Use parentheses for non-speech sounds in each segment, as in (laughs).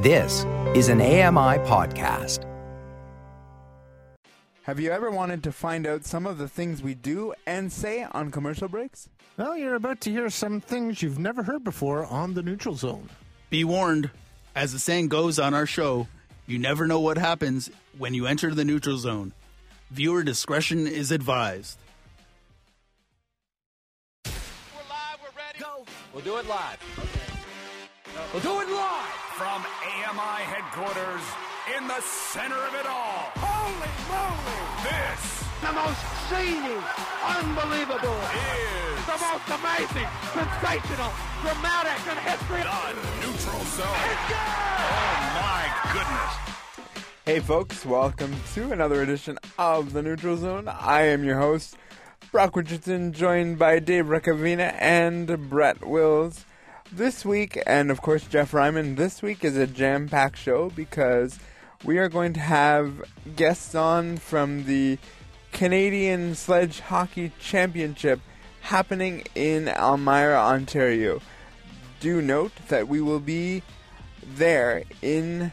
This is an AMI podcast. Have you ever wanted to find out some of the things we do and say on commercial breaks? Well, you're about to hear some things you've never heard before on the neutral zone. Be warned, as the saying goes on our show, you never know what happens when you enter the neutral zone. Viewer discretion is advised. We're live, we're ready. Go. We'll do it live. We'll do it live from AMI headquarters in the center of it all. Holy moly! This the most zany, unbelievable, is the most amazing, sensational, dramatic in history. The neutral zone. It's good! Oh my goodness! Hey folks, welcome to another edition of the Neutral Zone. I am your host, Brock Richardson, joined by Dave Recavina and Brett Wills. This week, and of course Jeff Ryman, this week is a jam-packed show because we are going to have guests on from the Canadian Sledge Hockey Championship happening in Elmira, Ontario. Do note that we will be there in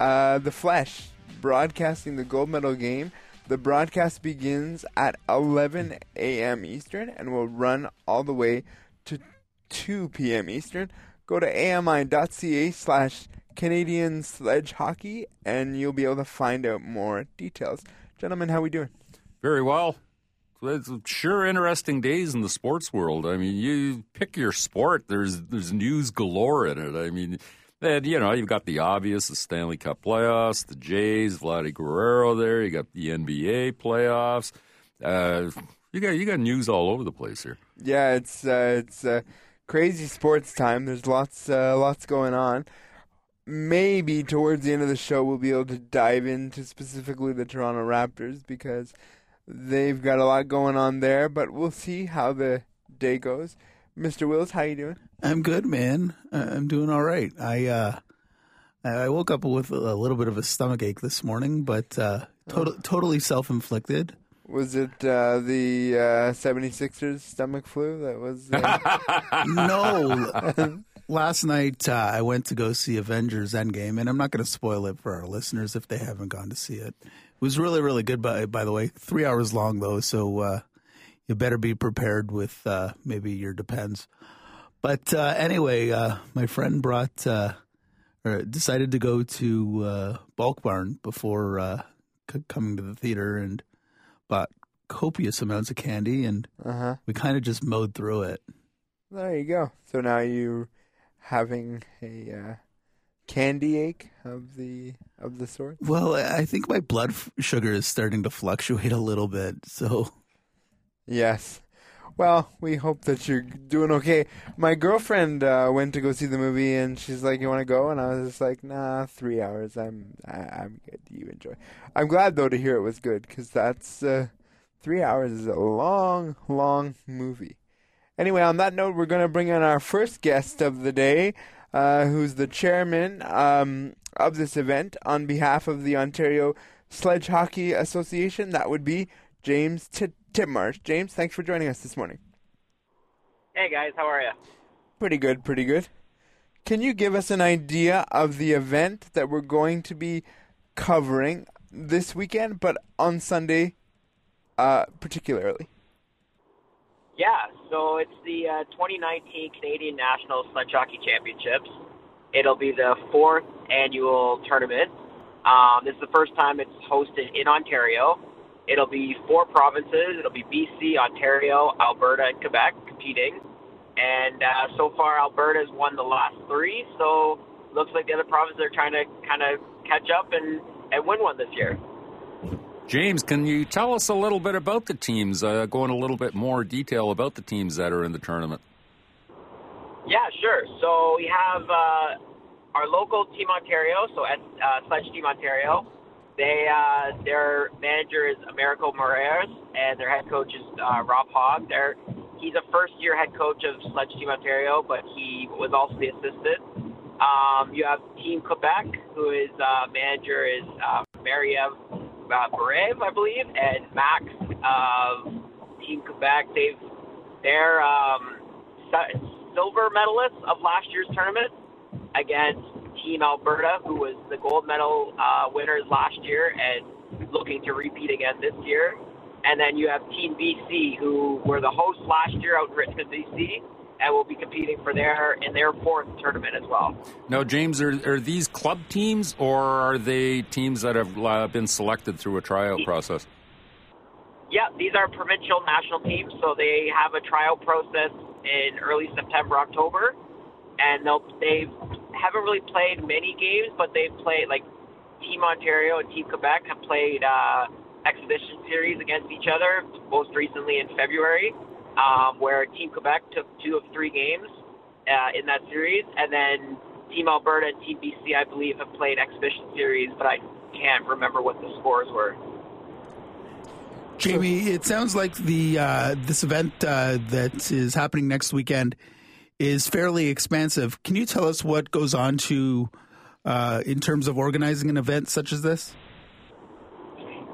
uh, the flesh broadcasting the gold medal game. The broadcast begins at 11 a.m. Eastern and will run all the way 2 p.m. Eastern. Go to ami.ca slash Canadian Sledge Hockey and you'll be able to find out more details. Gentlemen, how we doing? Very well. It's sure interesting days in the sports world. I mean, you pick your sport. There's there's news galore in it. I mean, and, you know, you've got the obvious, the Stanley Cup playoffs, the Jays, Vladdy Guerrero there. You got the NBA playoffs. Uh, you got you got news all over the place here. Yeah, it's uh, it's uh, crazy sports time. There's lots uh, lots going on. Maybe towards the end of the show, we'll be able to dive into specifically the Toronto Raptors because they've got a lot going on there. But we'll see how the day goes. Mr. Wills, how you doing? I'm good, man. I'm doing all right. I uh, I woke up with a little bit of a stomach ache this morning, but uh, to- totally self-inflicted. Was it uh, the uh, 76ers stomach flu that was? Uh... (laughs) no. (laughs) Last night uh, I went to go see Avengers Endgame, and I'm not going to spoil it for our listeners if they haven't gone to see it. It was really, really good. By by the way, three hours long though, so uh, you better be prepared with uh, maybe your depends. But uh, anyway, uh, my friend brought uh, or decided to go to uh, Bulk Barn before uh, c- coming to the theater and bought copious amounts of candy, and Uh-huh. we kind of just mowed through it. There you go. So now you having a uh, candy ache of the of the sort. Well, I think my blood f- sugar is starting to fluctuate a little bit, so Yes. Well, we hope that you're doing okay. My girlfriend uh, went to go see the movie, and she's like, "You want to go?" And I was just like, "Nah, three hours. I'm I, I'm good. You enjoy." I'm glad though to hear it was good because that's uh, three hours is a long, long movie. Anyway, on that note, we're to bring in our first guest of the day, uh, who's the chairman um, of this event on behalf of the Ontario Sledge Hockey Association. That would be James T- Titmarsh. James, thanks for joining us this morning. Hey guys, how are you? Pretty good, pretty good. Can you give us an idea of the event that we're going to be covering this weekend, but on Sunday uh, particularly? Yeah, so it's the uh, 2019 Canadian National Sledge Hockey Championships. It'll be the fourth annual tournament. Um, this is the first time it's hosted in Ontario. It'll be four provinces. It'll be BC, Ontario, Alberta, and Quebec competing. And uh, so far, Alberta's won the last three. So looks like the other provinces are trying to kind of catch up and, and win one this year. James, can you tell us a little bit about the teams? Uh, go in a little bit more detail about the teams that are in the tournament. Yeah, sure. So we have uh, our local Team Ontario, so uh, Sledge Team Ontario. They uh, their manager is Americo Moraes, and their head coach is uh, Rob Hogg. They're, he's a first-year head coach of Sledge Team Ontario, but he was also the assistant. Um, you have Team Quebec, who is uh, manager is uh, Mariev uh, I believe, and Max of Team Quebec. They've they're um, silver medalists of last year's tournament against Team Alberta, who was the gold medal uh, winners last year and looking to repeat again this year. And then you have Team BC, who were the hosts last year out in Richmond, BC, and will be competing for their in their fourth tournament as well. Now, James, are, are these club teams or are they teams that have uh, been selected through a tryout process? Yeah, these are provincial national teams, so they have a trial process in early September, October, and they'll they haven't really played many games, but they've played like Team Ontario and Team Quebec have played uh, exhibition series against each other. Most recently in February, um, where Team Quebec took two of three games uh, in that series, and then Team Alberta and Team BC, I believe, have played exhibition series, but I can't remember what the scores were. Jamie, it sounds like the uh, this event uh, that is happening next weekend is fairly expansive. Can you tell us what goes on to uh, in terms of organizing an event such as this?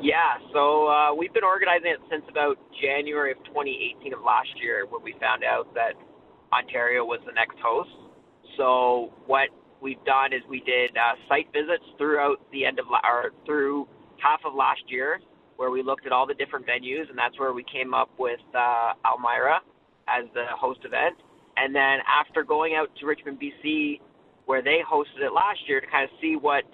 Yeah, so uh, we've been organizing it since about January of 2018 of last year, when we found out that Ontario was the next host. So what we've done is we did uh, site visits throughout the end of la- or through half of last year, where we looked at all the different venues, and that's where we came up with uh, Elmira as the host event. And then after going out to Richmond, BC, where they hosted it last year, to kind of see what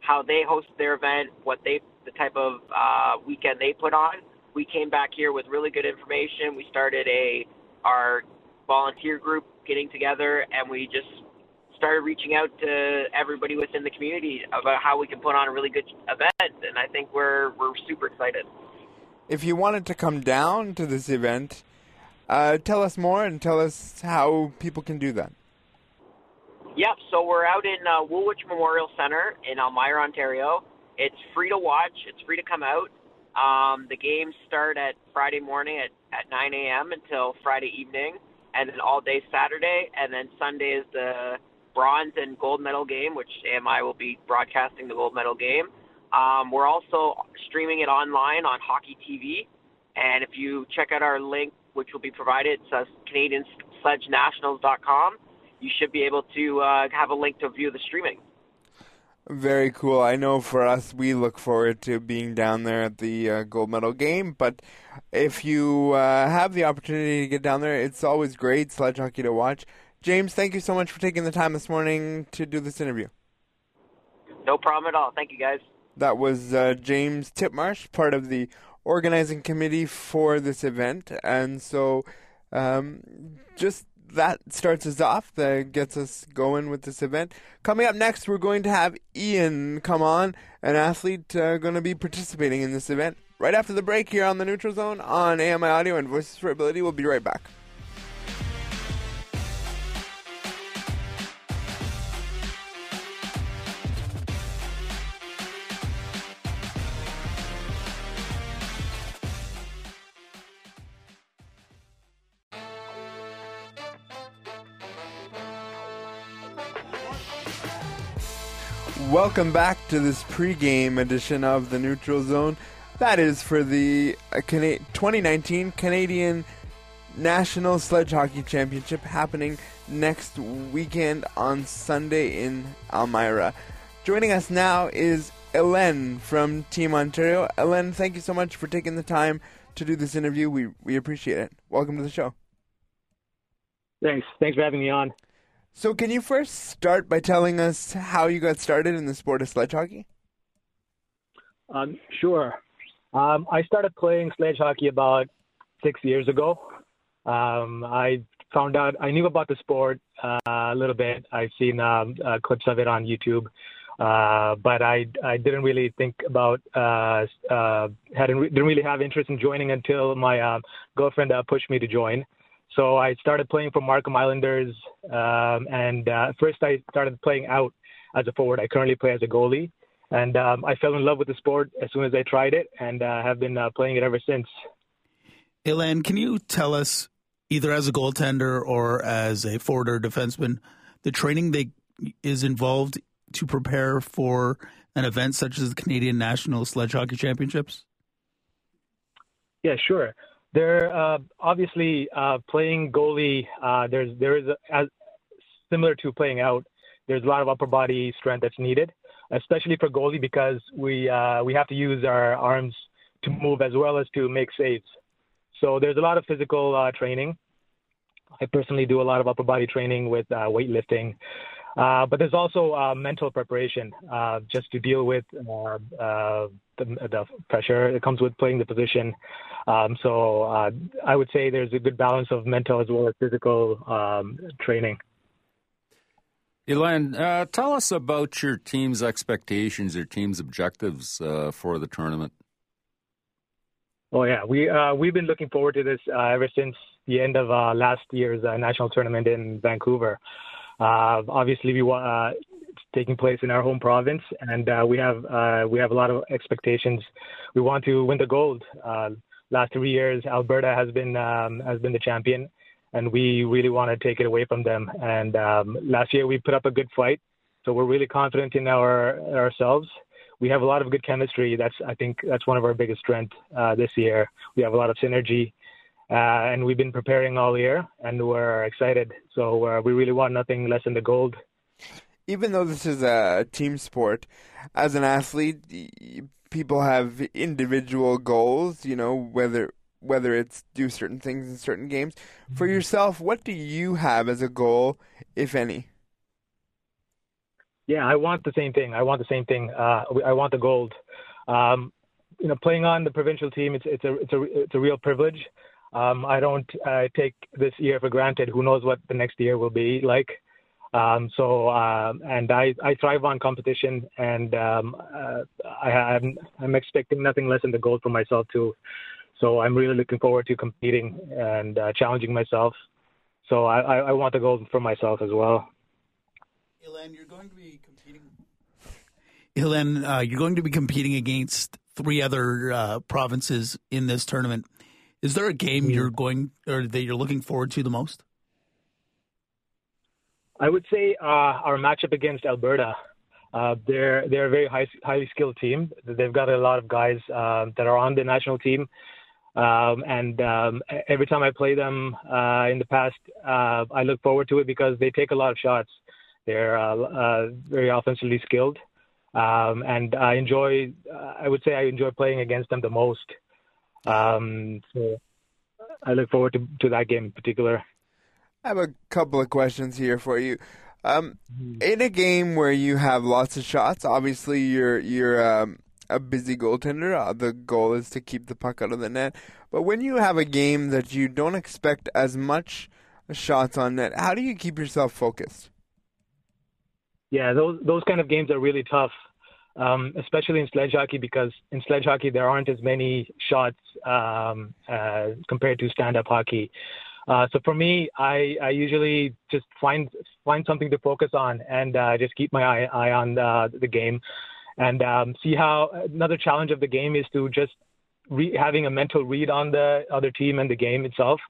how they hosted their event, what they the type of uh, weekend they put on. We came back here with really good information. We started a our volunteer group getting together, and we just started reaching out to everybody within the community about how we can put on a really good event. And I think we're we're super excited. If you wanted to come down to this event, uh, tell us more and tell us how people can do that. Yep. So we're out in uh, Woolwich Memorial Center in Elmira, Ontario. It's free to watch. It's free to come out. Um, the games start at Friday morning at, at 9 a.m. until Friday evening, and then all day Saturday, and then Sunday is the bronze and gold medal game, which AMI will be broadcasting the gold medal game. Um, we're also streaming it online on Hockey TV, and if you check out our link, which will be provided, it's uh, CanadianSledgeNationals.com you should be able to uh, have a link to view the streaming. Very cool. I know for us, we look forward to being down there at the uh, gold medal game. But if you uh, have the opportunity to get down there, it's always great sledge hockey to watch. James, thank you so much for taking the time this morning to do this interview. No problem at all. Thank you, guys. That was uh, James Titmarsh, part of the organizing committee for this event. And so um, just that starts us off, that gets us going with this event. Coming up next, we're going to have Ian come on, an athlete uh, going to be participating in this event. Right after the break here on the Neutral Zone on AMI Audio and Voices for Ability. We'll be right back. Welcome back to this pregame edition of the Neutral Zone. That is for the uh, Cana- 2019 Canadian National Sledge Hockey Championship happening next weekend on Sunday in Elmira. Joining us now is Ellen from Team Ontario. Ellen, thank you so much for taking the time to do this interview. We we appreciate it. Welcome to the show. Thanks. Thanks for having me on. So, can you first start by telling us how you got started in the sport of sledge hockey? Um, sure. Um, I started playing sledge hockey about six years ago. Um, I found out I knew about the sport uh, a little bit. I've seen um, uh, clips of it on YouTube, uh, but I I didn't really think about uh, uh, hadn't didn't really have interest in joining until my uh, girlfriend uh, pushed me to join. So I started playing for Markham Islanders, um, and uh, first I started playing out as a forward. I currently play as a goalie, and um, I fell in love with the sport as soon as I tried it, and uh, have been uh, playing it ever since. Elan, can you tell us, either as a goaltender or as a forward or defenseman, the training that is involved to prepare for an event such as the Canadian National Sledge Hockey Championships? Yeah, sure. There, uh, obviously, uh, playing goalie, uh, there's there is a, as similar to playing out. there's a lot of upper body strength that's needed, especially for goalie because we uh, we have to use our arms to move as well as to make saves. So there's a lot of physical uh, training. I personally do a lot of upper body training with uh, weightlifting. Uh, but there's also uh, mental preparation uh, just to deal with the, the, pressure that comes with playing the position. Um, so uh, I would say there's a good balance of mental as well as physical um, training. Elan, tell us about your team's expectations, your team's objectives for the tournament. Oh yeah, we we've been looking forward to this ever since the end of last year's national tournament in Vancouver. Uh, obviously, we want uh, taking place in our home province, and uh, we have uh, we have a lot of expectations. We want to win the gold. Uh, last three years, Alberta has been um, has been the champion, and we really want to take it away from them. And um, last year, we put up a good fight, so we're really confident in our ourselves. We have a lot of good chemistry. That's I think that's one of our biggest strengths uh, this year. We have a lot of synergy uh, and we've been preparing all year, and we're excited. So uh, we really want nothing less than the gold. Even though this is a team sport, as an athlete, people have individual goals. You know whether whether it's do certain things in certain games. For mm-hmm. yourself, what do you have as a goal, if any? Yeah, I want the same thing. I want the same thing. Uh, I want the gold. Um, you know, playing on the provincial team, it's it's a it's a it's a real privilege. Um, I don't uh, take this year for granted. Who knows what the next year will be like? Um, so, uh, and I, I thrive on competition, and um, uh, I, I'm, I'm expecting nothing less than the gold for myself too. So I'm really looking forward to competing and uh, challenging myself. So I, I, I want the gold for myself as well. Ilan, you're going to be competing. Ilan, uh, you're going to be competing against three other uh, provinces in this tournament. Is there a game mm-hmm. you're going or that you're looking forward to the most? I would say uh, our matchup against Alberta. Uh, they're they're a very high, highly skilled team. They've got a lot of guys uh, that are on the national team, um, and um, every time I play them uh, in the past, uh, I look forward to it because they take a lot of shots. They're uh, very offensively skilled, um, and I enjoy. I would say I enjoy playing against them the most. Um, so I look forward to, to that game in particular. I have a couple of questions here for you. Um, mm-hmm. in a game where you have lots of shots, obviously you're you're um, a busy goaltender. Uh, the goal is to keep the puck out of the net. But when you have a game that you don't expect as much shots on net, how do you keep yourself focused? Yeah, those those kind of games are really tough um, especially in sledge hockey, because in sledge hockey there aren't as many shots um, uh, compared to stand-up hockey. Uh, so for me, I, I usually just find find something to focus on and uh, just keep my eye, eye on the, the game, and um, see how another challenge of the game is to just re- having a mental read on the other team and the game itself.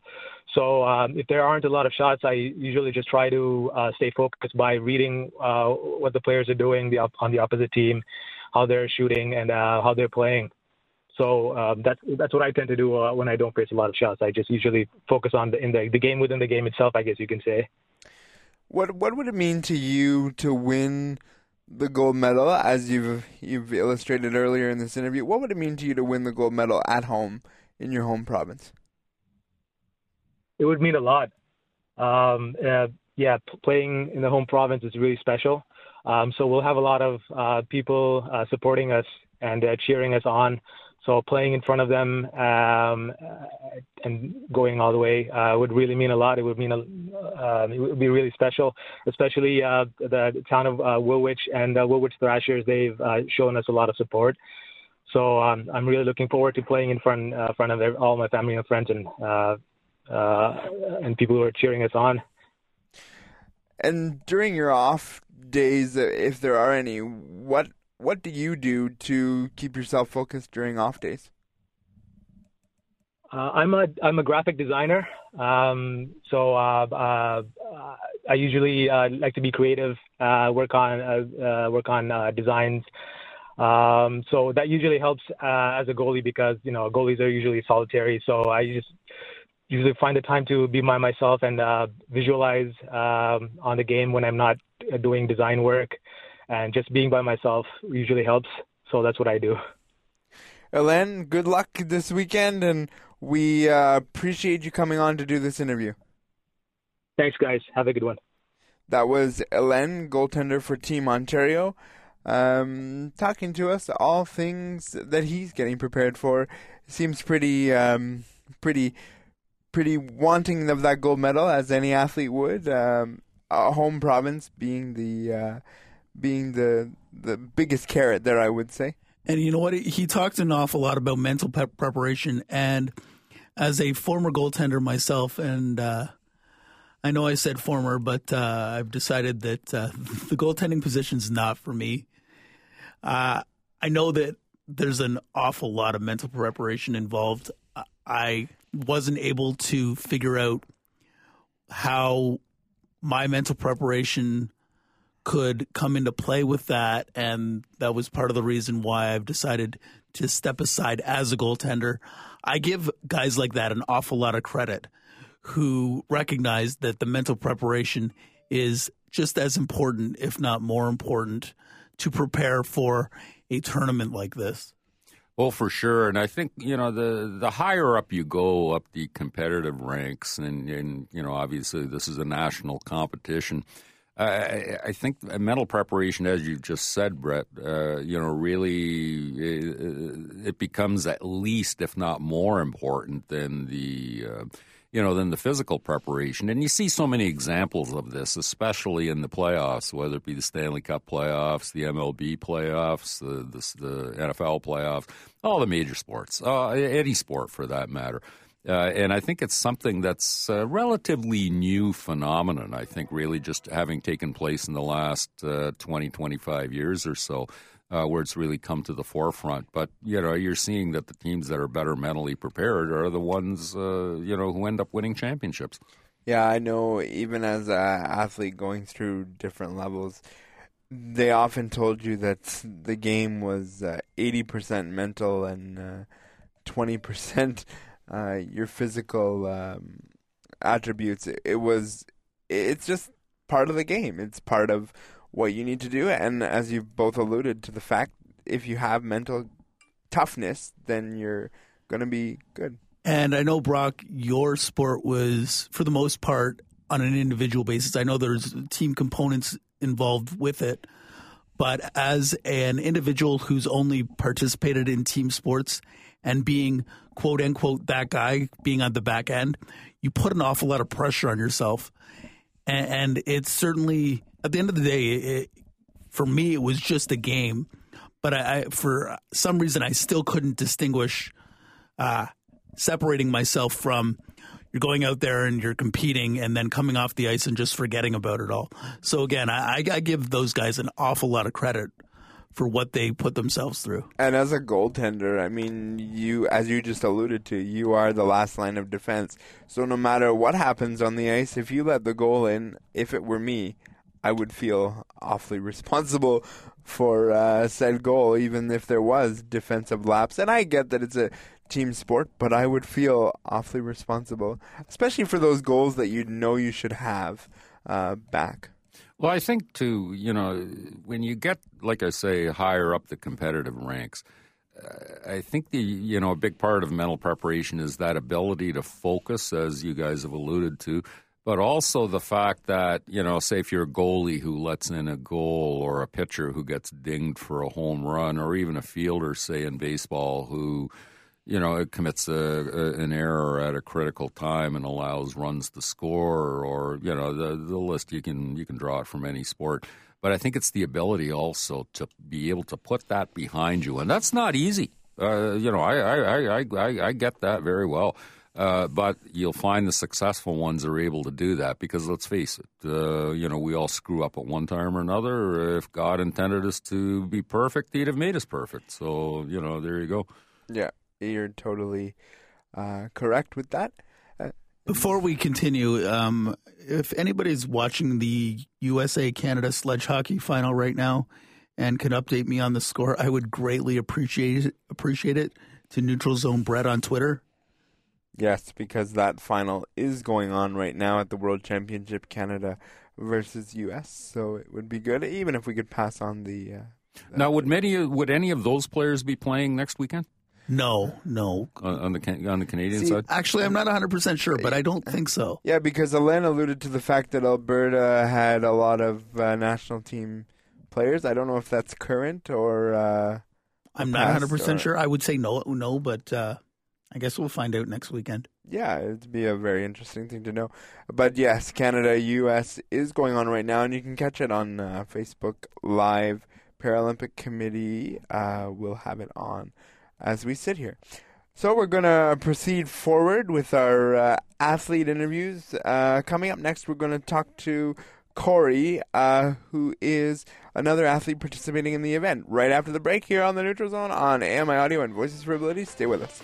So um, if there aren't a lot of shots, I usually just try to uh, stay focused by reading uh, what the players are doing the op- on the opposite team, how they're shooting, and uh, how they're playing. So um, that's that's what I tend to do uh, when I don't face a lot of shots. I just usually focus on the in the, the game within the game itself. I guess you can say. What what would it mean to you to win the gold medal, as you've you've illustrated earlier in this interview? What would it mean to you to win the gold medal at home in your home province? it would mean a lot. Um, uh, yeah, playing in the home province is really special. Um, so we'll have a lot of uh, people uh, supporting us and uh, cheering us on. So playing in front of them um, and going all the way uh, would really mean a lot. It would mean a, uh, it would be really special, especially the town of Woolwich and Woolwich Thrashers. They've shown us a lot of support. So um, I'm really looking forward to playing in front front of all my family and friends and uh, and people who are cheering us on. And during your off days, uh, if there are any, what what do you do to keep yourself focused during off days? Uh, I'm a I'm a graphic designer, um, so uh, uh, I usually uh, like to be creative, work on work on designs. Um, so that usually helps as a goalie because you know goalies are usually solitary. So I just usually find the time to be by myself and uh, visualize um, on the game when I'm not doing design work, and just being by myself usually helps. So that's what I do. Elen, good luck this weekend, and we uh, appreciate you coming on to do this interview. Thanks, guys. Have a good one. That was Elen, goaltender for Team Ontario, um, talking to us all things that he's getting prepared for. Seems pretty, um, pretty, pretty wanting of that gold medal as any athlete would. Um, home province being the uh, being the the biggest carrot there, I would say. And you know what? He talked an awful lot about mental preparation. And as a former goaltender myself, and uh, I know I said former, but uh, I've decided that uh, (laughs) the goaltending position is not for me. Uh, I know that there's an awful lot of mental preparation involved. I wasn't able to figure out how my mental preparation could come into play with that. And that was part of the reason why I've decided to step aside as a goaltender. I give guys like that an awful lot of credit who recognize that the mental preparation is just as important, if not more important, to prepare for a tournament like this. Well, for sure, and I think you know the the higher up you go up the competitive ranks, and and you know obviously this is a national competition. I, I think mental preparation, as you just said, Brett, uh, you know, really it, uh, it, becomes at least, if not more important than the, uh, you know, than the physical preparation. And you see so many examples of this, especially in the playoffs, whether it be the Stanley Cup playoffs, the MLB playoffs, the the, the NFL playoffs, all the major sports, uh, any sport for that matter. Uh, and I think it's something that's a relatively new phenomenon. I think really just having taken place in the last uh, 20, 25 years or so, uh, where it's really come to the forefront. But you know, you're seeing that the teams that are better mentally prepared are the ones uh, you know who end up winning championships. Yeah, I know. Even as an athlete going through different levels, they often told you that the game was uh, eighty percent mental and uh, twenty percent uh, your physical um, attributes. It, it was. It's just part of the game. It's part of what you need to do. And as you've both alluded to the fact, if you have mental toughness, then you're going to be good. And I know, Brock, your sport was, for the most part, on an individual basis. I know there's team components involved with it. But as an individual who's only participated in team sports and being quote unquote that guy being on the back end, you put an awful lot of pressure on yourself. And, and it's certainly, at the end of the day, it, for me, it was just a game. But I, I, for some reason, I still couldn't distinguish uh, separating myself from you're going out there and you're competing and then coming off the ice and just forgetting about it all. So again, I, I give those guys an awful lot of credit for what they put themselves through. And as a goaltender, I mean, you, as you just alluded to, you are the last line of defense. So no matter what happens on the ice, if you let the goal in, if it were me, I would feel awfully (laughs) responsible for uh, said goal, even if there was defensive lapse. And I get that it's a team sport, but I would feel awfully responsible, especially for those goals that you know you should have uh, back. Well, I think too, you know, when you get, like I say, higher up the competitive ranks, uh, I think the you know a big part of mental preparation is that ability to focus, as you guys have alluded to, but also the fact that you know, say if you're a goalie who lets in a goal, or a pitcher who gets dinged for a home run, or even a fielder, say in baseball, who you know, it commits a, a, an error at a critical time and allows runs to score, or you know, the the list you can you can draw it from any sport. But I think it's the ability also to be able to put that behind you, and that's not easy. Uh, you know, I I, I I I get that very well. Uh, but you'll find the successful ones are able to do that because let's face it, uh, you know, we all screw up at one time or another. If God intended us to be perfect, He'd have made us perfect. So, you know, there you go. Yeah you're totally uh, correct with that. Uh, Before we continue, um, if anybody's watching the USA Canada sledge hockey final right now and can update me on the score, I would greatly appreciate it, appreciate it to Neutral Zone Brett on Twitter. Yes, because that final is going on right now at the World Championship, Canada versus U.S. So it would be good, even if we could pass on the. Uh, now, would many would any of those players be playing next weekend? No, no. On, on the on the Canadian See, side, Actually, I'm not 100 percent sure, but I don't think so. Yeah, because Alain alluded to the fact that Alberta had a lot of uh, national team players. I don't know if that's current or. Uh, I'm not 100 percent or- sure. I would say no, no, but uh, I guess we'll find out next weekend. Yeah, it'd be a very interesting thing to know. But yes, Canada US is going on right now, and you can catch it on uh, Facebook Live. Paralympic Committee uh, will have it on as we sit here. So we're going to proceed forward with our uh, athlete interviews. Uh, coming up next, we're going to talk to Corey, uh, who is another athlete participating in the event. Right after the break here on the Neutral Zone on AMI Audio and Voices for Ability. Stay with us.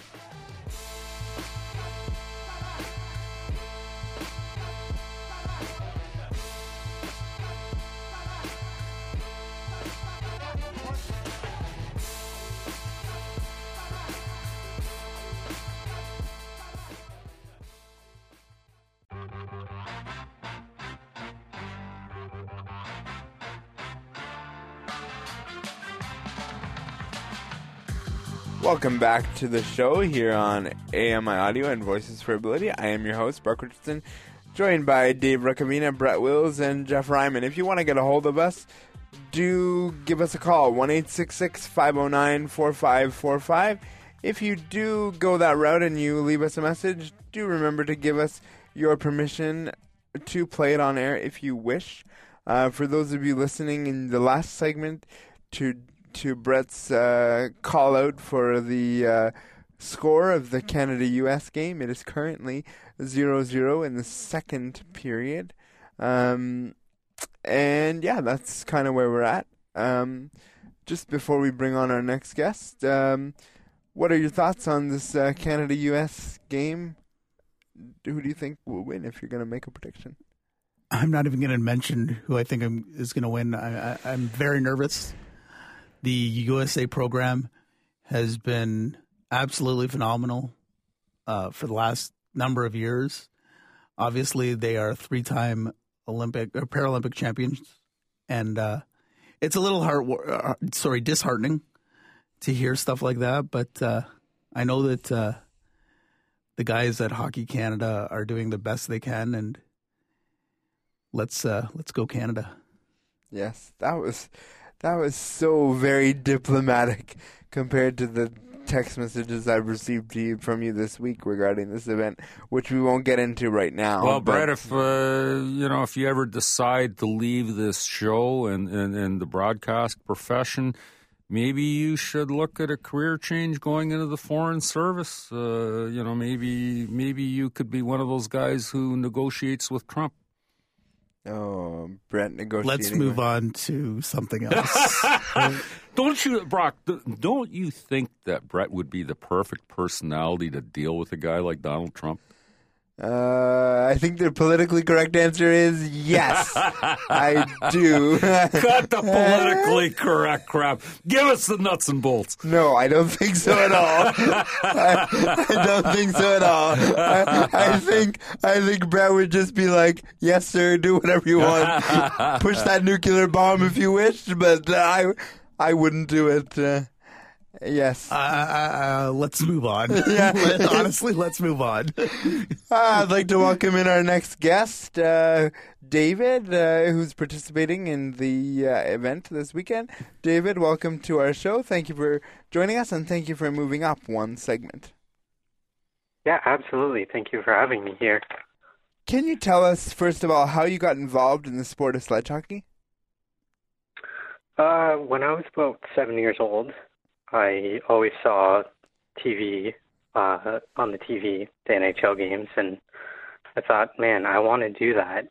Welcome back to the show here on AMI Audio and Voices for Ability. I am your host, Brock Richardson, joined by Dave Recavina, Brett Wills, and Jeff Ryman. If you want to get a hold of us, do give us a call, 1 509 4545. If you do go that route and you leave us a message, do remember to give us your permission to play it on air if you wish. Uh, for those of you listening in the last segment, to to Brett's uh, call out for the uh, score of the Canada US game. It is currently 0 0 in the second period. Um, and yeah, that's kind of where we're at. Um, just before we bring on our next guest, um, what are your thoughts on this uh, Canada US game? Who do you think will win if you're going to make a prediction? I'm not even going to mention who I think I'm, is going to win. I, I'm very nervous. The USA program has been absolutely phenomenal uh, for the last number of years. Obviously, they are three-time Olympic or Paralympic champions, and uh, it's a little heart, uh, sorry, disheartening to hear stuff like that. But uh, I know that uh, the guys at Hockey Canada are doing the best they can, and let's uh, let's go Canada. Yes, that was that was so very diplomatic compared to the text messages I've received you, from you this week regarding this event, which we won't get into right now. Well, but- Brett, if uh, you know, if you ever decide to leave this show and, and, and the broadcast profession, maybe you should look at a career change going into the foreign service. Uh, you know, maybe maybe you could be one of those guys who negotiates with Trump. Oh, Brett negotiating. Let's move with- on to something (laughs) else. (laughs) Don't you, Brock? Don't you think that Brett would be the perfect personality to deal with a guy like Donald Trump? Uh, I think the politically correct answer is yes. I do. (laughs) Cut the politically (laughs) correct crap. Give us the nuts and bolts. No, I don't think so at all. I, (laughs) I don't think so at all. I, I think I think Brett would just be like, "Yes, sir, do whatever you want. Push that nuclear bomb if you wish, but uh, I I wouldn't do it." Uh, yes. uh, uh, let's move on. (laughs) Yeah. (laughs) Honestly, let's move on. Uh, I'd like to welcome in our next guest, uh, David, uh, who's participating in the uh, event this weekend. David, welcome to our show. Thank you for joining us, and thank you for moving up one segment. Yeah, absolutely. Thank you for having me here. Can you tell us, first of all, how you got involved in the sport of sledge hockey? Uh, when I was about seven years old, I always saw TV uh, on the TV, the NHL games, and I thought, man, I want to do that.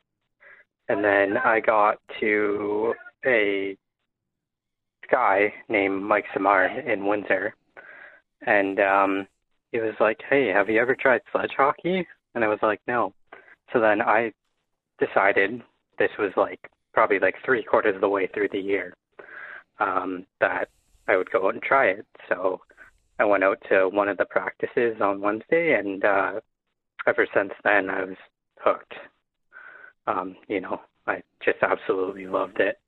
And then I got to a guy named Mike Samar in Windsor, and um, he was like, "Hey, have you ever tried sledge hockey?" And I was like, "No." So then I decided this was like probably like three quarters of the way through the year um, that I would go out and try it. So I went out to one of the practices on Wednesday and uh, ever since then, I was hooked. Um, you know, I just absolutely loved it.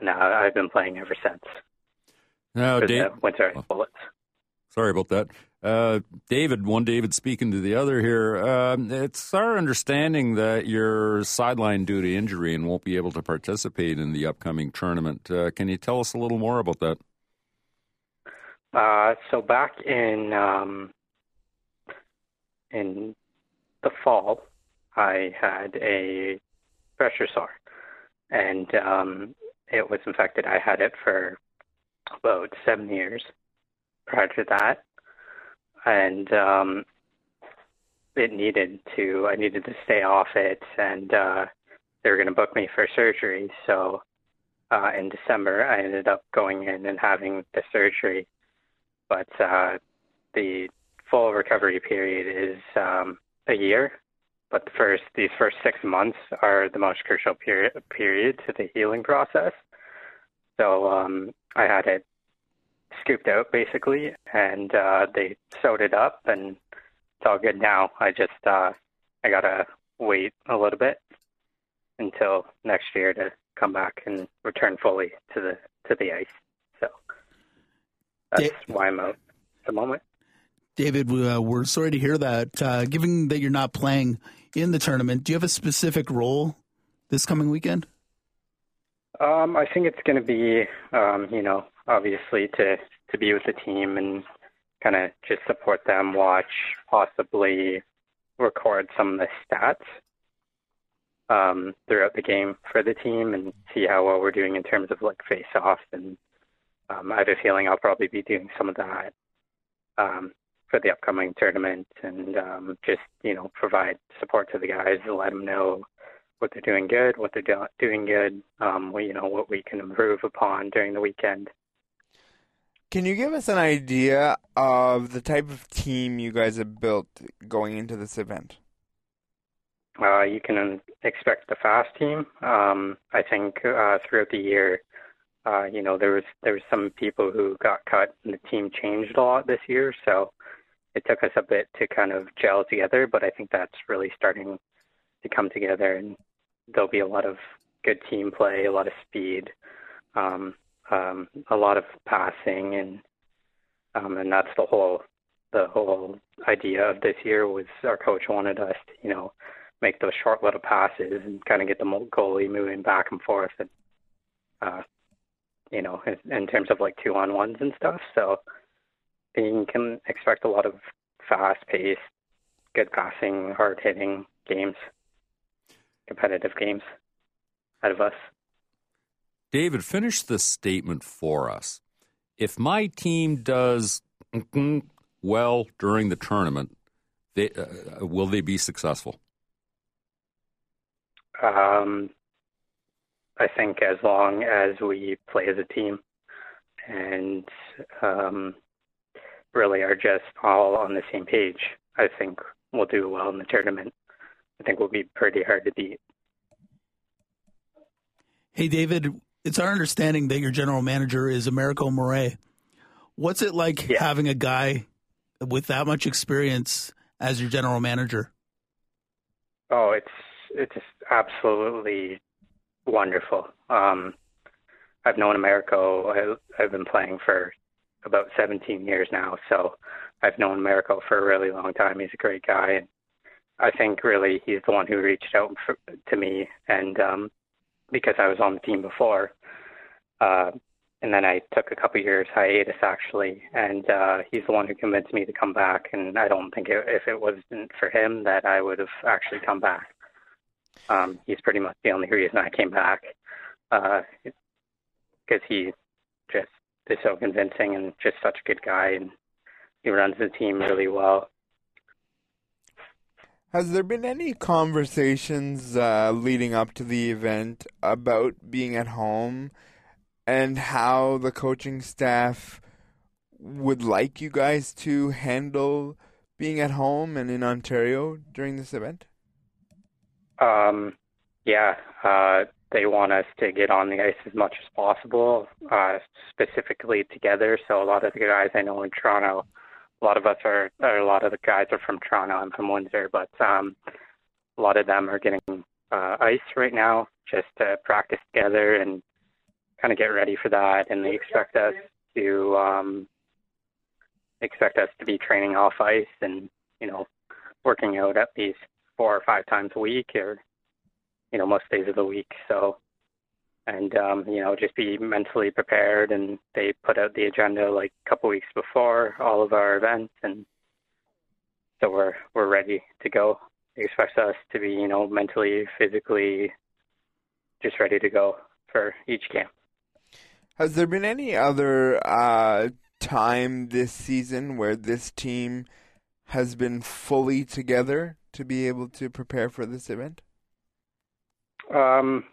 And uh, I've been playing ever since. Now, Dave, Windsor Ice Bullets. Sorry about that. Uh, David, one David speaking to the other here. Um, it's our understanding that you're sidelined due to injury and won't be able to participate in the upcoming tournament. Uh, can you tell us a little more about that? Uh, so back in um, in the fall, I had a pressure sore, and um, it was infected. I had it for about seven years prior to that, and um, it needed to. I needed to stay off it, and uh, they were going to book me for surgery. So uh, in December, I ended up going in and having the surgery, but uh, the full recovery period is um, a year. But the first these first six months are the most crucial period period to the healing process. So um, I had it scooped out basically, and uh, they sewed it up, and it's all good now. I just uh, I gotta wait a little bit until next year to come back and return fully to the to the ice. That's why I'm out at the moment. David, uh, we're sorry to hear that. Uh, given that you're not playing in the tournament, do you have a specific role this coming weekend? Um, I think it's going to be, um, you know, obviously to to be with the team and kind of just support them, watch, possibly record some of the stats um, throughout the game for the team and see how well we're doing in terms of like face off. And um, I have a feeling I'll probably be doing some of that um, for the upcoming tournament and um, just you know provide support to the guys and let them know what they're doing good, what they're do- doing good, um, what, you know what we can improve upon during the weekend. Can you give us an idea of the type of team you guys have built going into this event? Uh, you can expect the fast team. Um, I think uh, throughout the year, uh, you know, there was there was some people who got cut, and the team changed a lot this year. So it took us a bit to kind of gel together, but I think that's really starting to come together, and there'll be a lot of good team play, a lot of speed, um, um, a lot of passing, and um, and that's the whole the whole idea of this year was our coach wanted us to, you know, make those short little passes and kind of get the goalie moving back and forth and uh you know in, in terms of like two on ones and stuff so you can expect a lot of fast paced good passing hard hitting games competitive games out of us David, finish this statement for us. If my team does well during the tournament, they, uh, will they be successful? Um, I think as long as we play as a team and um, really are just all on the same page, I think we'll do well in the tournament. I think we'll be pretty hard to beat. Hey, David, it's our understanding that your general manager is Americo Moray. What's it like yeah. having a guy with that much experience as your general manager? Oh, it's it's absolutely wonderful. Um, I've known Americo. I, I've been playing for about 17 years now, so I've known Americo for a really long time. He's a great guy, and I think really he's the one who reached out for, to me, and um, because I was on the team before, uh, and then I took a couple years hiatus actually, and uh, he's the one who convinced me to come back. And I don't think it, if it wasn't for him that I would have actually come back. Um, he's pretty much the only reason I came back, because uh, he just is so convincing and just such a good guy, and he runs the team really well. Has there been any conversations uh, leading up to the event about being at home and how the coaching staff would like you guys to handle being at home and in Ontario during this event? Um, yeah, uh, they want us to get on the ice as much as possible, uh, specifically together. So a lot of the guys I know in Toronto a lot of us are, or a lot of the guys are from Toronto. I'm from Windsor, but um, a lot of them are getting uh, ice right now just to practice together and kind of get ready for that. And they expect us to um, expect us to be training off ice and you know working out at least four or five times a week, or you know most days of the week. So and um, you know just be mentally prepared. And they put out the agenda like a couple weeks before all of our events, and so we're we're ready to go. They expect us to be you know mentally, physically, just ready to go for each camp. Has there been any other uh, time this season where this team has been fully together to be able to prepare for this event? Um,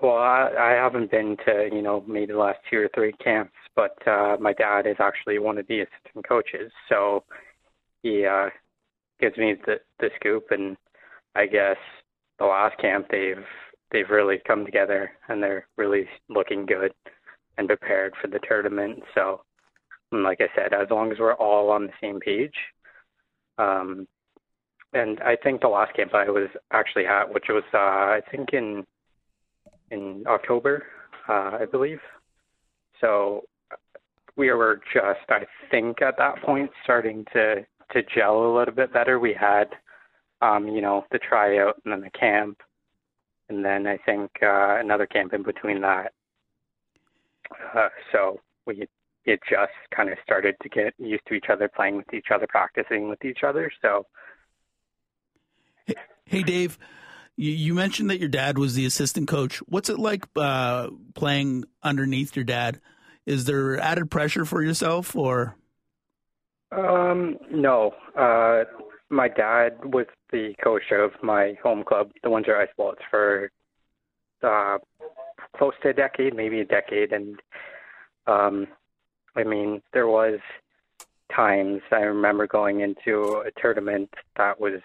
well, I, I haven't been to you know maybe the last two or three camps, but uh, my dad is actually one of the assistant coaches, so he uh, gives me the the scoop, and I guess the last camp they've they've really come together and they're really looking good and prepared for the tournament. So, like I said, as long as we're all on the same page, um, and I think the last camp I was actually at, which was uh, I think in in October, uh, I believe. So we were just, I think, at that point starting to to gel a little bit better. We had, um, you know, the tryout and then the camp, and then I think uh, another camp in between that. Uh, so we it just kind of started to get used to each other, playing with each other, practicing with each other. So. Hey, Dave, you, mentioned that your dad was the assistant coach. What's it like uh, playing underneath your dad? Is there added pressure for yourself, or? Um, no. Uh, my dad was the coach of my home club, the Windsor Ice Bullets, for uh, close to a decade, maybe a decade, and um, I mean, there was times I remember going into a tournament that was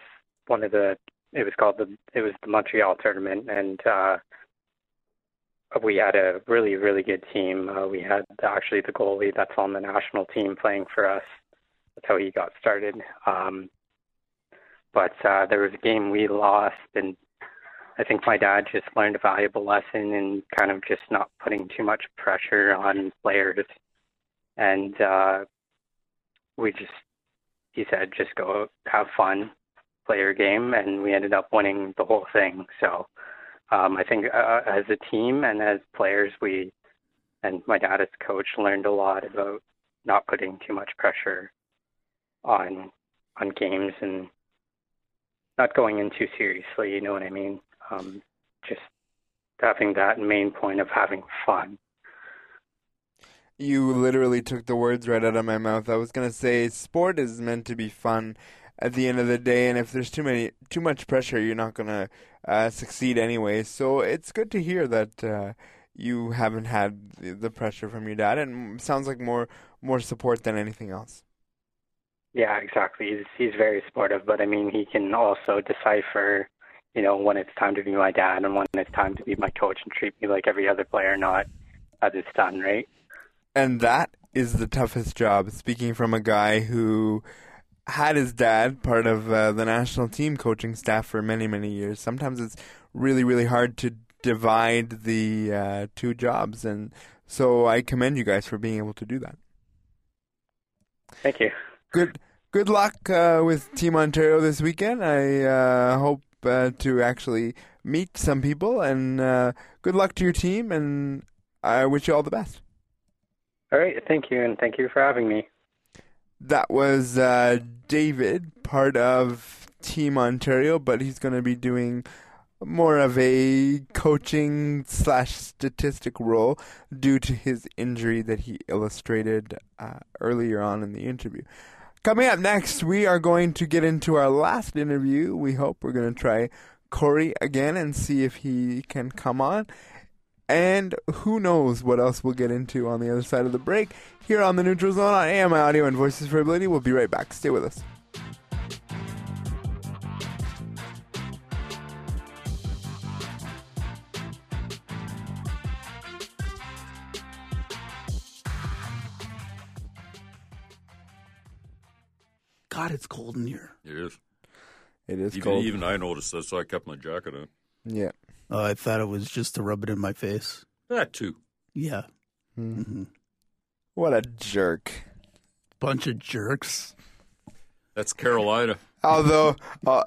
one of the it was called the it was the Montreal tournament, and uh, we had a really really good team. Uh, we had actually the goalie that's on the national team playing for us. That's how he got started. Um, but uh, there was a game we lost, and I think my dad just learned a valuable lesson in kind of just not putting too much pressure on players, and uh, we just he said just go have fun player game, and we ended up winning the whole thing. So um, I think uh, as a team and as players, we and my dad as coach learned a lot about not putting too much pressure on on games and not going in too seriously. You know what I mean? Um, just having that main point of having fun. You literally took the words right out of my mouth. I was gonna say sport is meant to be fun, at the end of the day. And if there's too many, too much pressure, you're not gonna uh, succeed anyway. So it's good to hear that uh, you haven't had the, pressure from your dad, and sounds like more more support than anything else. Yeah, exactly. He's he's very supportive, but I mean, he can also decipher, you know, when it's time to be my dad and when it's time to be my coach and treat me like every other player, not as his son, right? And that is the toughest job. Speaking from a guy who had his dad part of uh, the national team coaching staff for many many years. Sometimes it's really really hard to divide the uh, two jobs, and so I commend you guys for being able to do that. Thank you. Good good luck uh, with Team Ontario this weekend. I uh, hope uh, to actually meet some people, and uh, good luck to your team. And I wish you all the best. All right, thank you, and thank you for having me. That was uh, David, part of Team Ontario, but he's going to be doing more of a coaching slash statistic role due to his injury that he illustrated uh, earlier on in the interview. Coming up next, we are going to get into our last interview. We hope we're going to try Corey again and see if he can come on. And who knows what else we'll get into on the other side of the break here on the Neutral Zone on AMI Audio and Voices for Ability. We'll be right back. Stay with us. God, it's cold in here. It is. It is even, cold. Even I noticed that, so I kept my jacket on. Yeah. Oh, I thought it was just to rub it in my face. That too. Yeah. Hmm. hmm What a jerk. Bunch of jerks. That's Carolina. Although, uh,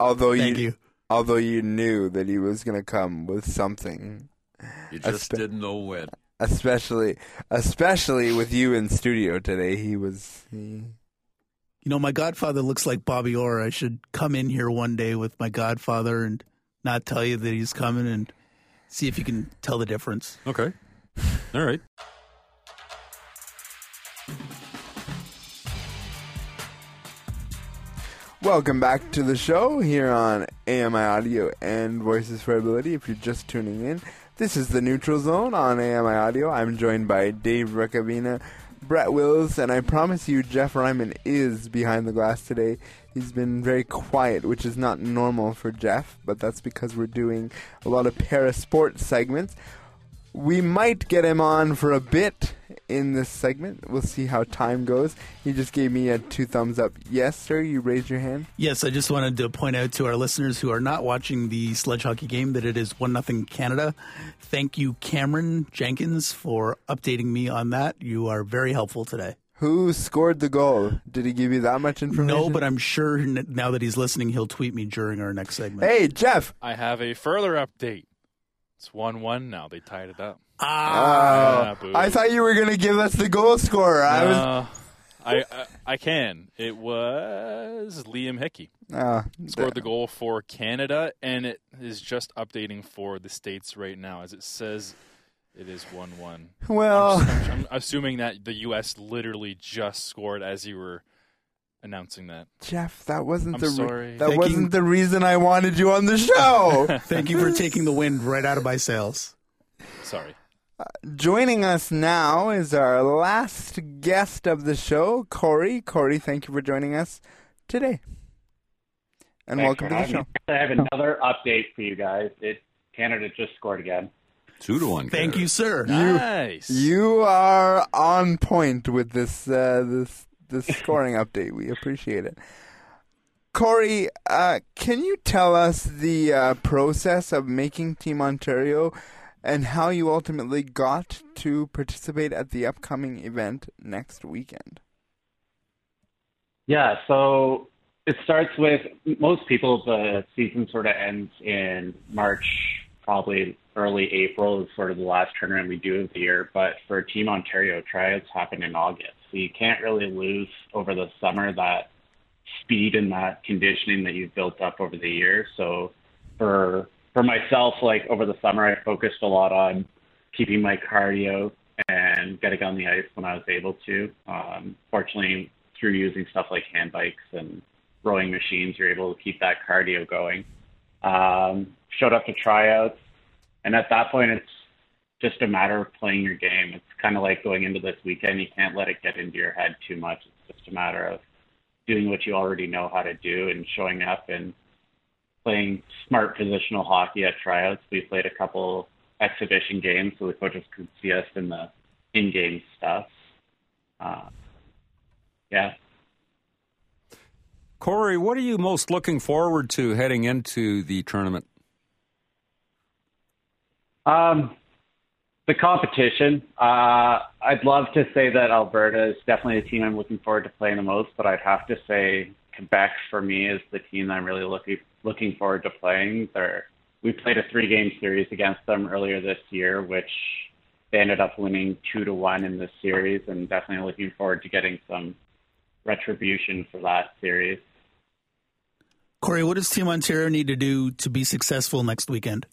although Thank you, you. although you knew that he was going to come with something, You just Espe- didn't know when. especially, especially with you in studio today. He was. He, You know, my godfather looks like Bobby Orr. I should come in here one day with my godfather and not tell you that he's coming and see if you can tell the difference. Okay. All right. Welcome back to the show here on AMI Audio and Voices for Ability. If you're just tuning in, this is the Neutral Zone on AMI Audio. I'm joined by Dave Recavina, Brett Wills, and I promise you, Jeff Ryman is behind the glass today. He's been very quiet, which is not normal for Jeff, but that's because we're doing a lot of para sports segments. We might get him on for a bit in this segment. We'll see how time goes. He just gave me a two thumbs up. Yes, sir. You raised your hand. Yes, I just wanted to point out to our listeners who are not watching the sledge hockey game that it is 1 nothing Canada. Thank you, Cameron Jenkins, for updating me on that. You are very helpful today. Who scored the goal? Did he give you that much information? No, but I'm sure now that he's listening, he'll tweet me during our next segment. Hey, Jeff. I have a further update. It's one-one now. They tied it up. Ah, Yeah. I thought you were going to give us the goal scorer. I was. No, I, I I can. It was Liam Hickey Ah, scored the goal for Canada, and it is just updating for the states right now, as it says it is one-one. Well- I'm, I'm- I'm assuming that the U.S. literally just scored as you were announcing that. Jeff, that wasn't I'm the re- sorry. that Thank wasn't you. the reason I wanted you on the show. (laughs) Thank you for taking the wind right out of my sails. Sorry. Joining us now is our last guest of the show, Corey. Corey, thank you for joining us today, and Thanks welcome to the show. me. I have another update for you guys. It Canada just scored again. Two to one. Thank you, sir. Nice. You are on point with this uh, this this scoring update. We appreciate it. Corey, uh, can you tell us the uh, process of making Team Ontario and how you ultimately got to participate at the upcoming event next weekend? Yeah, so it starts with most people. The season sort of ends in March, probably early April is sort of the last tournament we do of the year. But for Team Ontario, tryouts happen in August, so you can't really lose over the summer that speed and that conditioning that you've built up over the year. So for for myself, like over the summer, I focused a lot on keeping my cardio and getting on the ice when I was able to. Um, fortunately, through using stuff like hand bikes and rowing machines, you're able to keep that cardio going. Um, showed up to tryouts, and at that point, it's just a matter of playing your game. It's kind of like going into this weekend. You can't let it get into your head too much. It's just a matter of doing what you already know how to do and showing up and playing smart positional hockey at tryouts. We played a couple exhibition games so the coaches could see us in the in-game stuff. Uh, yeah. Corey, what are you most looking forward to heading into the tournament? Um, the competition. Uh, I'd love to say that Alberta is definitely the team I'm looking forward to playing the most, but I'd have to say Quebec for me is the team I'm really looking looking forward to playing. They're, we played a three game series against them earlier this year, which they ended up winning two to one in this series, and definitely looking forward to getting some retribution for that series. Corey, what does Team Ontario need to do to be successful next weekend?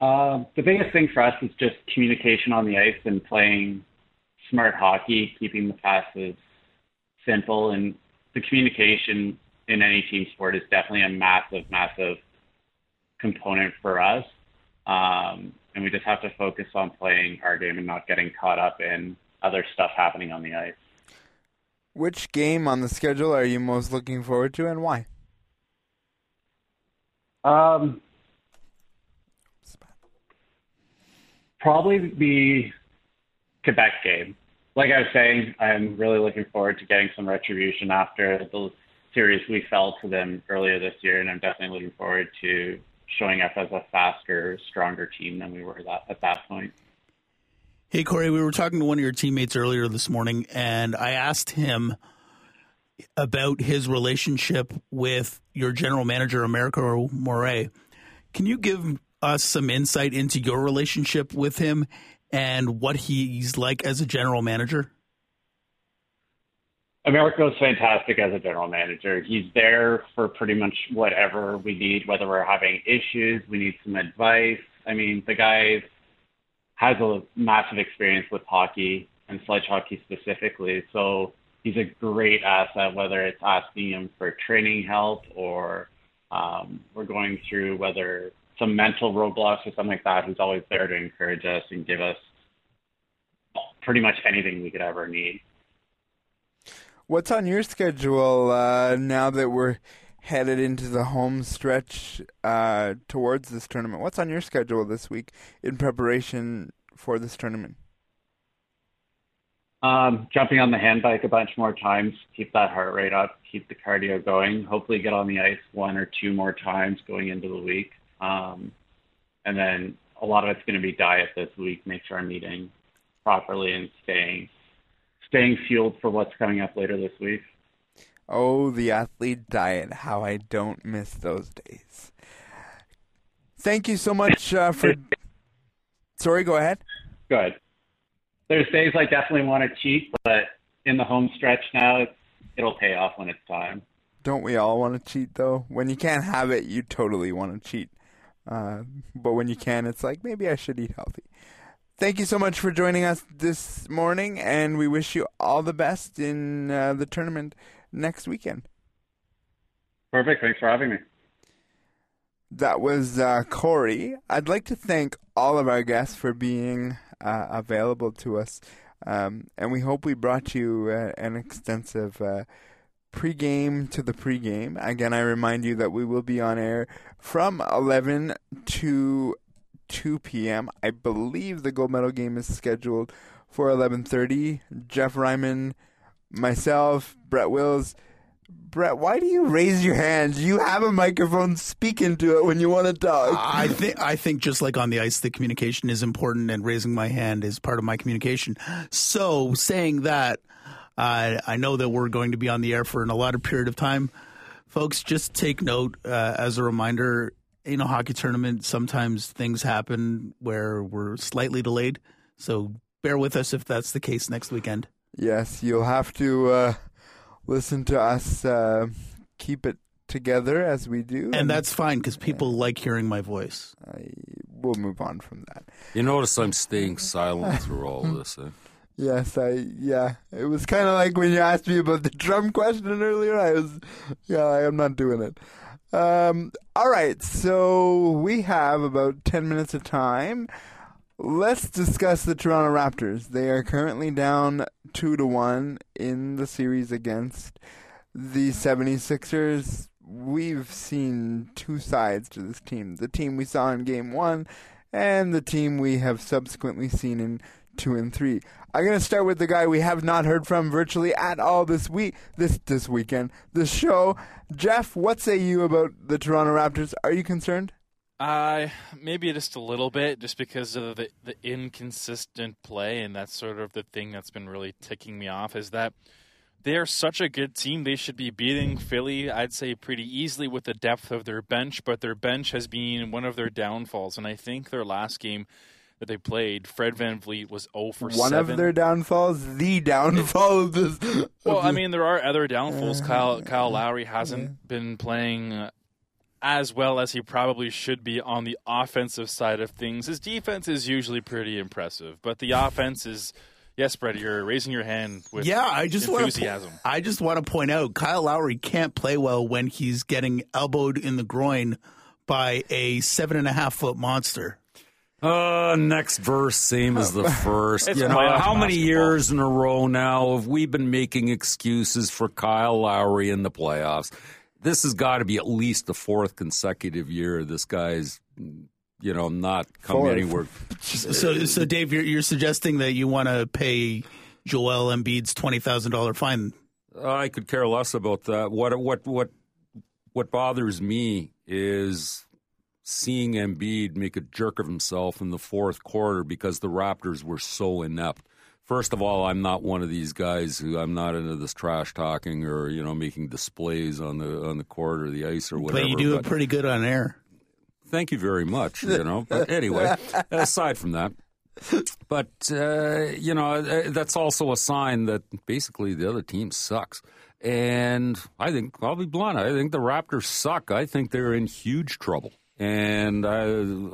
Uh, the biggest thing for us is just communication on the ice and playing smart hockey, keeping the passes simple. And the communication in any team sport is definitely a massive, massive component for us. Um, and we just have to focus on playing our game and not getting caught up in other stuff happening on the ice. Which game on the schedule are you most looking forward to, and why? Um, probably the Quebec game. like I was saying, I'm really looking forward to getting some retribution after the series we fell to them earlier this year, and I'm definitely looking forward to showing up as a faster, stronger team than we were that, at that point. Hey, Corey, we were talking to one of your teammates earlier this morning, and I asked him about his relationship with your general manager, Americo Moret. Can you give us some insight into your relationship with him and what he's like as a general manager? Americo's fantastic as a general manager. He's there for pretty much whatever we need, whether we're having issues, we need some advice. I mean, the guy has a massive experience with hockey and sledge hockey specifically. So he's a great asset, whether it's asking him for training help or um, we're going through whether some mental roadblocks or something like that. who's always there to encourage us and give us pretty much anything we could ever need. What's on your schedule uh, now that we're headed into the home stretch uh, towards this tournament? What's on your schedule this week in preparation for this tournament? Um, jumping on the handbike a bunch more times, keep that heart rate up, keep the cardio going. Hopefully, get on the ice one or two more times going into the week. Um, and then a lot of it's going to be diet this week. Make sure I'm eating properly and staying staying fueled for what's coming up later this week. Oh, the athlete diet. How I don't miss those days. Thank you so much uh, for. (laughs) Sorry, go ahead. Go ahead. There's days I definitely want to cheat, but in the home stretch now, it's, it'll pay off when it's time. Don't we all want to cheat, though? When you can't have it, you totally want to cheat. Uh, but when you can, it's like, maybe I should eat healthy. Thank you so much for joining us this morning, and we wish you all the best in uh, the tournament next weekend. Perfect. Thanks for having me. That was uh, Corey. I'd like to thank all of our guests for being uh, available to us, um, and we hope we brought you uh, an extensive uh, pregame to the pregame. Again, I remind you that we will be on air from 11 to 2 p.m. I believe the gold medal game is scheduled for 11:30. Jeff Ryman, myself, Brett Wills. Brett, why do you raise your hand? You have a microphone. Speak into it when you want to talk. I think I think just like on the ice, the communication is important, and raising my hand is part of my communication. So, saying that, uh, I know that we're going to be on the air for an allotted period of time. Folks, just take note uh, as a reminder in a hockey tournament, sometimes things happen where we're slightly delayed. So bear with us if that's the case next weekend. Yes, you'll have to uh, listen to us uh, keep it together as we do. And, and that's fine because people yeah. like hearing my voice. I, we'll move on from that. You notice I'm staying (laughs) silent through all this. Eh? Yes, I yeah. It was kind of like when you asked me about the drum question earlier. I was yeah, I'm not doing it. Um, all right, so we have about 10 minutes of time. Let's discuss the Toronto Raptors. They are currently down 2 to 1 in the series against the 76ers. We've seen two sides to this team. The team we saw in game 1 and the team we have subsequently seen in 2 and 3. I'm to start with the guy we have not heard from virtually at all this week, this this weekend, this show. Jeff, what say you about the Toronto Raptors? Are you concerned? Uh, maybe just a little bit, just because of the the inconsistent play, and that's sort of the thing that's been really ticking me off. Is that they are such a good team; they should be beating Philly, I'd say, pretty easily with the depth of their bench. But their bench has been one of their downfalls, and I think their last game that they played, Fred VanVleet was 0 for One 7. of their downfalls, the downfall of this. Of well, I mean, there are other downfalls. Uh, Kyle Kyle Lowry hasn't yeah. been playing as well as he probably should be on the offensive side of things. His defense is usually pretty impressive, but the offense is. Yes, Brett, you're raising your hand with yeah. I just enthusiasm. Want to, I just want to point out Kyle Lowry can't play well when he's getting elbowed in the groin by a seven and a half foot monster. Uh, next verse, same as the (laughs) first. you know, how many years in a row now have we been making excuses for Kyle Lowry in the playoffs? This has got to be at least the fourth consecutive year this guy's, you know, not come fourth. anywhere. So, so Dave, you're, you're suggesting that you want to pay Joel Embiid's twenty thousand dollar fine. I could care less about that. What what what what bothers me is seeing Embiid make a jerk of himself in the fourth quarter because the Raptors were so inept. First of all, I'm not one of these guys who I'm not into this trash talking or you know making displays on the on the court or the ice or whatever. But you do it pretty good on air. Thank you very much. You know, but anyway, (laughs) aside from that, but uh, you know uh, that's also a sign that basically the other team sucks. And I think I'll be blunt. I think the Raptors suck. I think they're in huge trouble. And I,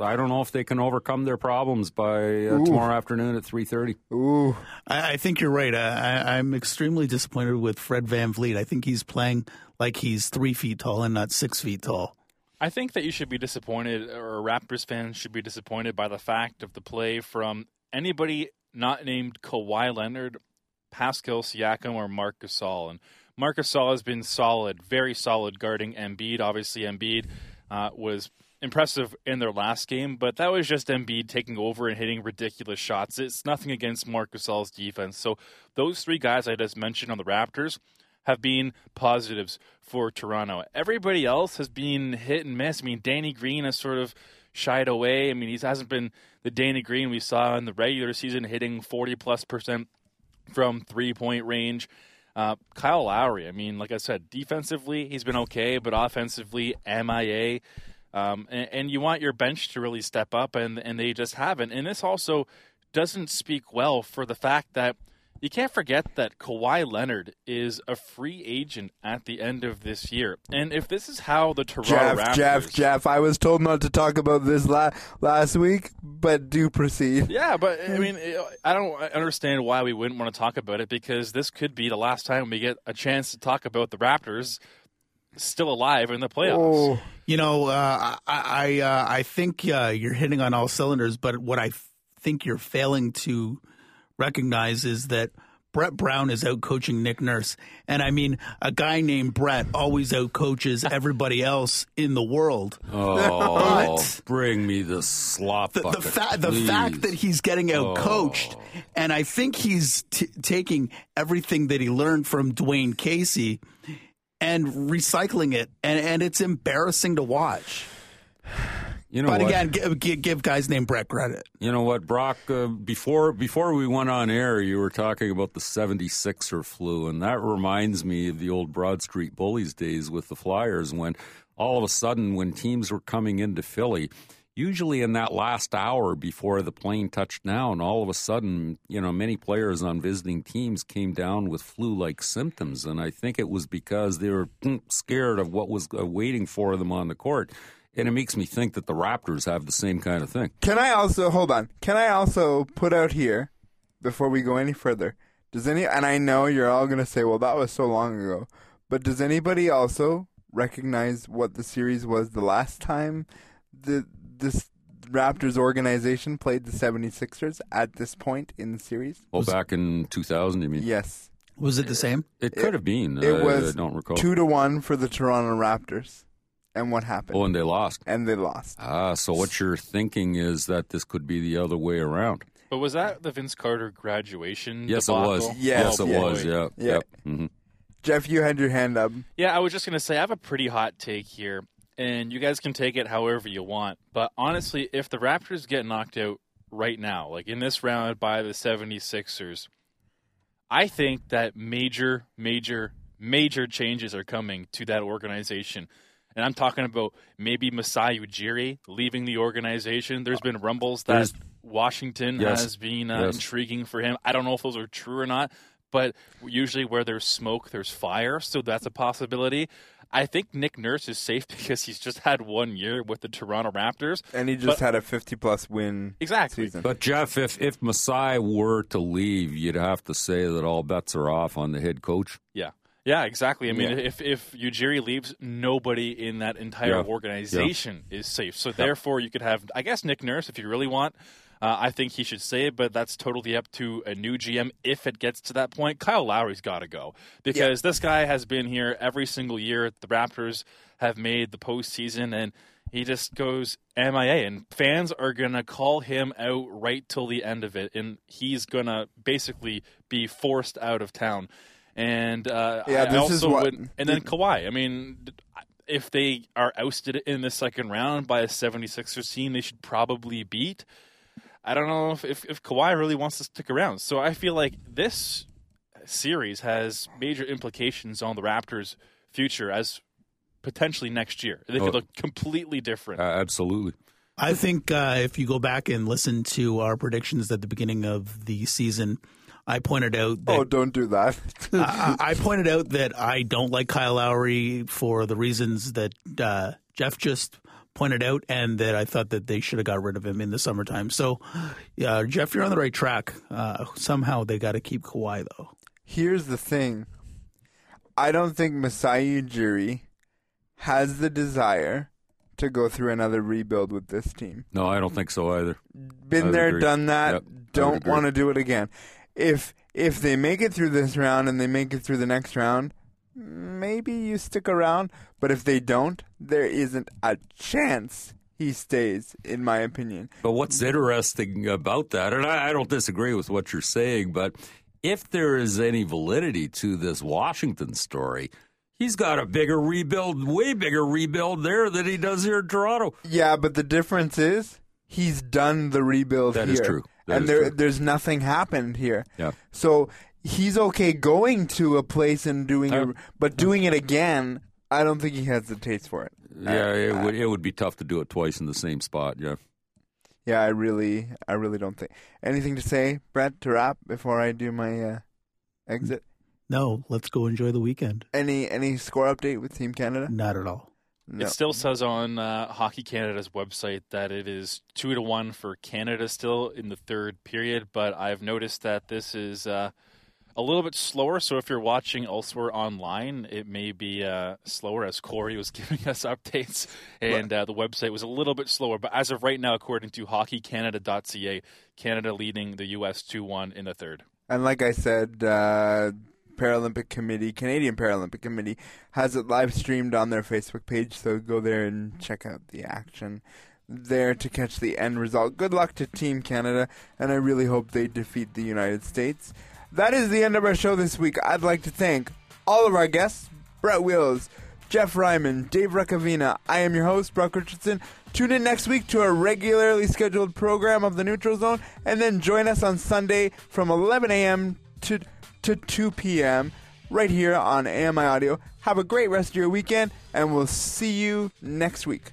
I don't know if they can overcome their problems by uh, tomorrow afternoon at three thirty. Ooh, I, I think you're right. I, I, I'm extremely disappointed with Fred VanVleet. I think he's playing like he's three feet tall and not six feet tall. I think that you should be disappointed, or Raptors fans should be disappointed by the fact of the play from anybody not named Kawhi Leonard, Pascal Siakam, or Marc Gasol. And Marc Gasol has been solid, very solid guarding Embiid. Obviously, Embiid uh, was impressive in their last game, but that was just Embiid taking over and hitting ridiculous shots. It's nothing against Marc Gasol's defense. So those three guys I just mentioned on the Raptors have been positives for Toronto. Everybody else has been hit and miss. I mean, Danny Green has sort of shied away. I mean, he hasn't been the Danny Green we saw in the regular season, hitting 40 plus percent from three point range. Uh, Kyle Lowry, I mean, like I said, defensively, he's been okay, but offensively, MIA. Um, and, and, you want your bench to really step up, and, and they just haven't. And this also doesn't speak well for the fact that you can't forget that Kawhi Leonard is a free agent at the end of this year. And if this is how the Toronto Jeff, Raptors... Jeff, Jeff, I was told not to talk about this la- last week, but do proceed. Yeah, but I (laughs) mean, I don't understand why we wouldn't want to talk about it because this could be the last time we get a chance to talk about the Raptors still alive in the playoffs. Oh. You know, uh, I I, uh, I think uh, you're hitting on all cylinders, but what I think you're failing to recognize is that Brett Brown is out coaching Nick Nurse. And I mean, a guy named Brett always out coaches (laughs) everybody else in the world. Oh, but bring me the slop the, bucket, the, fa- the fact that he's getting out coached, Oh. and I think he's t- taking everything that he learned from Dwane Casey and recycling it, and, and it's embarrassing to watch. You know but what? again, give, give, guys named Brett credit. You know what, Brock? Uh, before before we went on air, you were talking about the 76er flu, and that reminds me of the old Broad Street Bullies days with the Flyers when all of a sudden, when teams were coming into Philly, usually in that last hour before the plane touched down, all of a sudden, you know, many players on visiting teams came down with flu like symptoms. And I think it was because they were mm, scared of what was uh, waiting for them on the court. And it makes me think that the Raptors have the same kind of thing. Can I also hold on? Can I also put out here before we go any further? Does any and I know you're all gonna say, well, that was so long ago, but does anybody also recognize what the series was the last time the this Raptors organization played the 76ers at this point in the series? Well, back in 2000, you mean? Yes. Was it the same? It could have been. It I- was I don't recall. two to one for the Toronto Raptors. And what happened? Oh, and they lost. And they lost. Ah, so what you're thinking is that this could be the other way around. But was that the Vince Carter graduation? Yes, it was. Oh, Yes, it boy. was. Yeah. Yeah. Yep. hmm Jeff, you had your hand up. Yeah, I was just going to say, I have a pretty hot take here, and you guys can take it however you want. But honestly, if the Raptors get knocked out right now, like in this round by the 76ers, I think that major, major, major changes are coming to that organization. And I'm talking about maybe Masai Ujiri leaving the organization. There's been rumbles that There's- Washington Yes. has been uh, Yes. intriguing for him. I don't know if those are true or not, but usually where there's smoke, there's fire. So that's a possibility. I think Nick Nurse is safe (laughs) because he's just had one year with the Toronto Raptors. And he just But- had a 50 plus win Exactly. season. But Jeff, if if Masai were to leave, you'd have to say that all bets are off on the head coach. Yeah. Yeah, exactly. I mean, Yeah. if if Ujiri leaves, nobody in that entire Yeah. organization is safe. So therefore, you could have, I guess, Nick Nurse if you really want. Uh, I think he should say it, but that's totally up to a new GM if it gets to that point. Kyle Lowry's got to go because this guy has been here every single year. The Raptors have made the postseason, and he just goes MIA, and fans are gonna call him out right till the end of it, and he's gonna basically be forced out of town. And uh, Yeah, I this is what- would, and then Kawhi. I mean, if they are ousted in the second round by a 76ers team, they should probably beat. I don't know if, if, if Kawhi really wants to stick around. So I feel like this series has major implications on the Raptors' future as potentially next year. They Oh. could look completely different. Uh, absolutely. I think uh, if you go back and listen to our predictions at the beginning of the season, I pointed out that Oh, don't do that. (laughs) I, (laughs) I pointed out that I don't like Kyle Lowry for the reasons that uh, Jeff just pointed out, and that I thought that they should have got rid of him in the summertime. So, yeah, Jeff, you're on the right track. Uh, somehow they got to keep Kawhi though. Here's the thing. I don't think Masai Ujiri has the desire to go through another rebuild with this team. No, I don't think so either. Been I would there, agree. done that. Yep, don't want to do it again. If if they make it through this round and they make it through the next round, maybe you stick around. But if they don't, there isn't a chance he stays, in my opinion. But what's interesting about that, and I, I don't disagree with what you're saying, but if there is any validity to this Washington story, he's got a bigger rebuild, way bigger rebuild there than he does here in Toronto. Yeah, but the difference is he's done the rebuild That here. is true. That and is there true. there's nothing happened here. Yeah. So he's okay going to a place and doing Uh, it, but doing it again, I don't think he has the taste for it. Yeah, it would it would be tough to do it twice in the same spot. Yeah. Yeah, I really, I really don't think. Anything to say, Brett, to wrap before I do my uh, exit? No, let's go enjoy the weekend. Any any score update with Team Canada? Not at all. No. It still says on uh, Hockey Canada's website that it is two to one for Canada still in the third period, but I've noticed that this is uh, a little bit slower. So if you're watching elsewhere online, it may be uh, slower as Corey was (laughs) giving us updates, and uh, the website was a little bit slower. But as of right now, according to HockeyCanada.ca, Canada leading the U.S. two one in the third. And like I said, uh, Paralympic Committee, Canadian Paralympic Committee, has it live streamed on their Facebook page. So go there and check out the action there to catch the end result. Good luck to Team Canada, and I really hope they defeat the United States. That is the end of our show this week. I'd like to thank all of our guests Brett Wills, Jeff Ryman, Dave Recavina. I am your host, Brock Richardson. Tune in next week to our regularly scheduled program of the Neutral Zone, and then join us on Sunday from 11 a.m. to, to 2 p.m. right here on AMI Audio. Have a great rest of your weekend, and we'll see you next week.